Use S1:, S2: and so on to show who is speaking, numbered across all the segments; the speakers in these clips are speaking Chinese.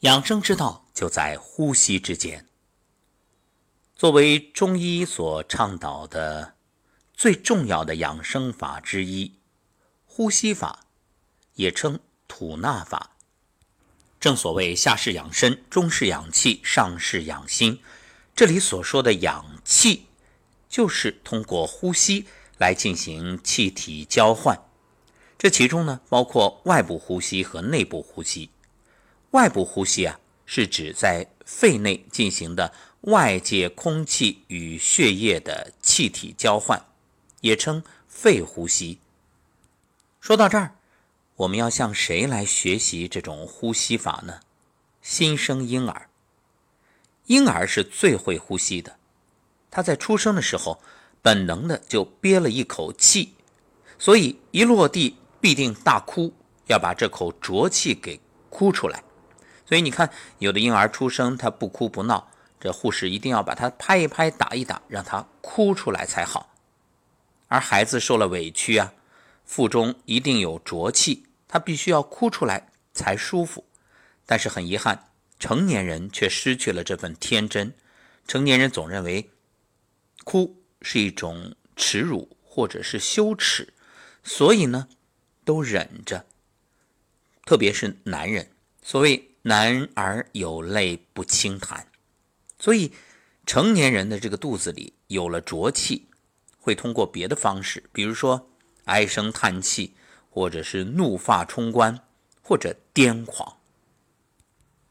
S1: 养生之道就在呼吸之间。作为中医所倡导的最重要的养生法之一，呼吸法也称吐纳法。正所谓下是养身，中是养气，上是养心。这里所说的养气，就是通过呼吸来进行气体交换。这其中呢，包括外部呼吸和内部呼吸。外部呼吸啊，是指在肺内进行的外界空气与血液的气体交换，也称肺呼吸。说到这儿，我们要向谁来学习这种呼吸法呢？新生婴儿。婴儿是最会呼吸的，他在出生的时候本能的就憋了一口气，所以一落地必定大哭，要把这口浊气给哭出来。所以你看，有的婴儿出生他不哭不闹，这护士一定要把他拍一拍、打一打，让他哭出来才好。而孩子受了委屈啊，腹中一定有浊气，他必须要哭出来才舒服。但是很遗憾，成年人却失去了这份天真。成年人总认为哭是一种耻辱或者是羞耻，所以呢，都忍着。特别是男人，所谓。男儿有泪不轻弹，所以成年人的这个肚子里有了浊气，会通过别的方式，比如说唉声叹气，或者是怒发冲冠，或者癫狂。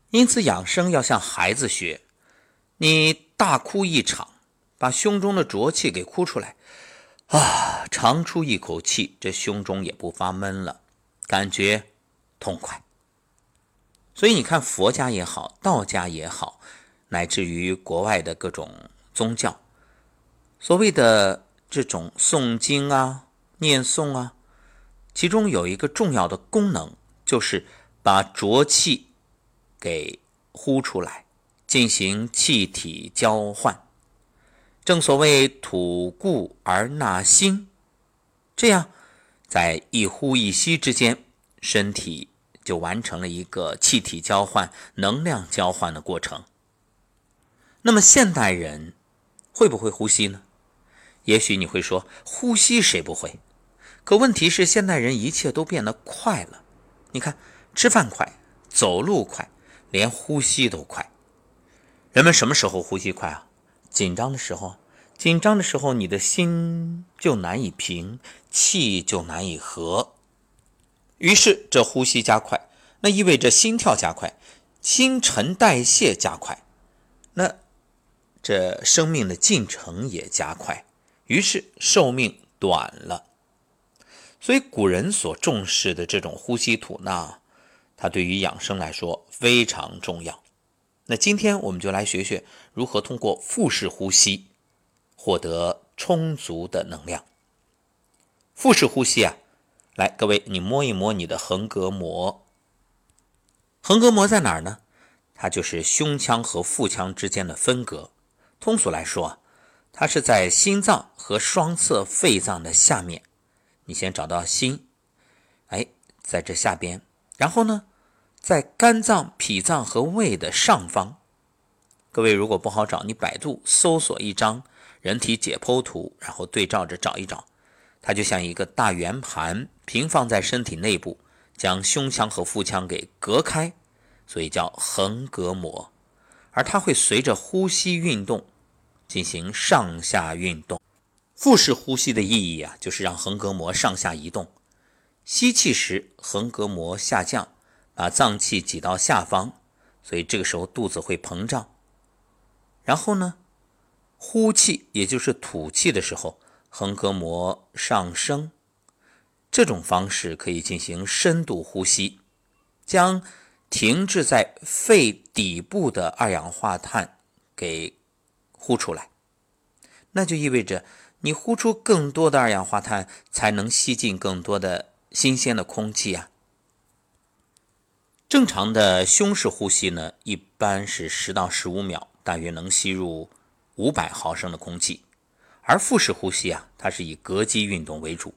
S1: 因此，养生要向孩子学，你大哭一场，把胸中的浊气给哭出来，啊，长出一口气，这胸中也不发闷了，感觉痛快。所以你看，佛家也好，道家也好，乃至于国外的各种宗教，所谓的这种诵经啊、念诵啊，其中有一个重要的功能，就是把浊气给呼出来，进行气体交换。正所谓吐故而纳新，这样在一呼一吸之间，身体。就完成了一个气体交换、能量交换的过程。那么现代人会不会呼吸呢？也许你会说，呼吸谁不会？可问题是，现代人一切都变得快了。你看，吃饭快，走路快，连呼吸都快。人们什么时候呼吸快啊？紧张的时候，紧张的时候，你的心就难以平，气就难以和。于是，这呼吸加快，那意味着心跳加快，新陈代谢加快，那这生命的进程也加快，于是寿命短了。所以，古人所重视的这种呼吸吐纳，它对于养生来说非常重要。那今天我们就来学学如何通过腹式呼吸获得充足的能量。腹式呼吸啊。来，各位，你摸一摸你的横膈膜。横膈膜在哪儿呢？它就是胸腔和腹腔之间的分隔。通俗来说，它是在心脏和双侧肺脏的下面。你先找到心，哎，在这下边。然后呢，在肝脏、脾脏和胃的上方。各位如果不好找，你百度搜索一张人体解剖图，然后对照着找一找。它就像一个大圆盘平放在身体内部，将胸腔和腹腔给隔开，所以叫横膈膜。而它会随着呼吸运动进行上下运动。腹式呼吸的意义啊，就是让横膈膜上下移动。吸气时，横膈膜下降，把脏器挤到下方，所以这个时候肚子会膨胀。然后呢，呼气，也就是吐气的时候。横膈膜上升，这种方式可以进行深度呼吸，将停滞在肺底部的二氧化碳给呼出来。那就意味着你呼出更多的二氧化碳，才能吸进更多的新鲜的空气啊。正常的胸式呼吸呢，一般是十到十五秒，大约能吸入五百毫升的空气。而腹式呼吸啊，它是以膈肌运动为主，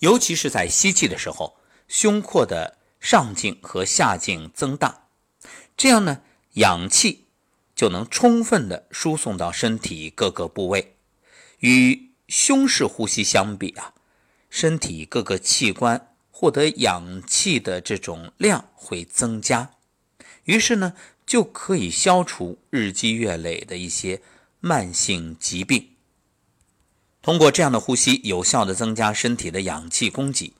S1: 尤其是在吸气的时候，胸廓的上径和下径增大，这样呢，氧气就能充分的输送到身体各个部位。与胸式呼吸相比啊，身体各个器官获得氧气的这种量会增加，于是呢，就可以消除日积月累的一些慢性疾病。通过这样的呼吸，有效的增加身体的氧气供给，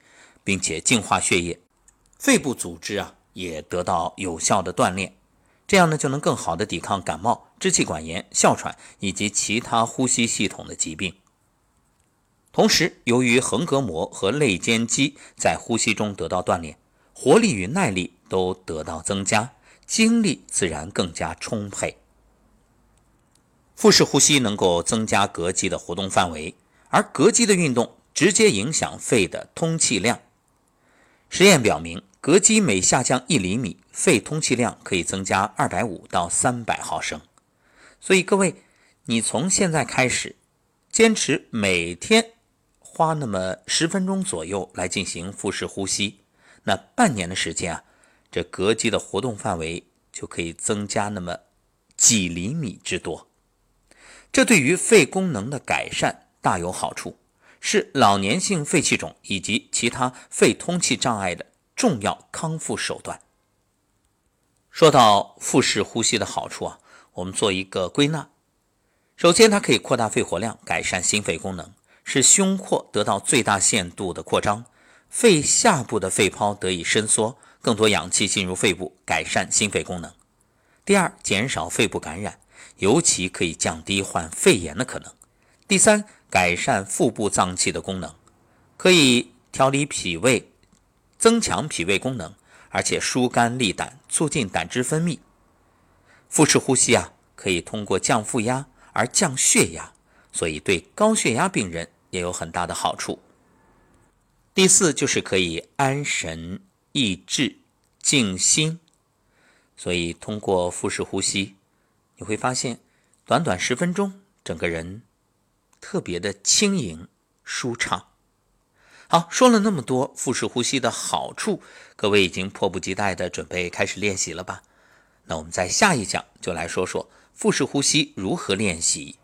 S1: 并且净化血液，肺部组织啊也得到有效的锻炼，这样呢就能更好的抵抗感冒、支气管炎、哮喘以及其他呼吸系统的疾病。同时，由于横膈膜和肋间肌在呼吸中得到锻炼，活力与耐力都得到增加，精力自然更加充沛。腹式呼吸能够增加膈肌的活动范围，而膈肌的运动直接影响肺的通气量。实验表明，膈肌每下降一厘米，肺通气量可以增加二百五到三百毫升。所以各位，你从现在开始，坚持每天花那么十分钟左右来进行腹式呼吸，那半年的时间啊，这膈肌的活动范围就可以增加那么几厘米之多。这对于肺功能的改善大有好处，是老年性肺气肿以及其他肺通气障碍的重要康复手段。说到腹式呼吸的好处啊，我们做一个归纳。首先，它可以扩大肺活量，改善心肺功能，使胸廓得到最大限度的扩张，肺下部的肺泡得以伸缩，更多氧气进入肺部，改善心肺功能。第二，减少肺部感染。尤其可以降低患肺炎的可能。第三，改善腹部脏器的功能，可以调理脾胃，增强脾胃功能，而且疏肝利胆，促进胆汁分泌。腹式呼吸啊，可以通过降腹压而降血压，所以对高血压病人也有很大的好处。第四，就是可以安神益智、静心，所以通过腹式呼吸。你会发现，短短十分钟，整个人特别的轻盈舒畅。好，说了那么多腹式呼吸的好处，各位已经迫不及待的准备开始练习了吧？那我们在下一讲就来说说腹式呼吸如何练习。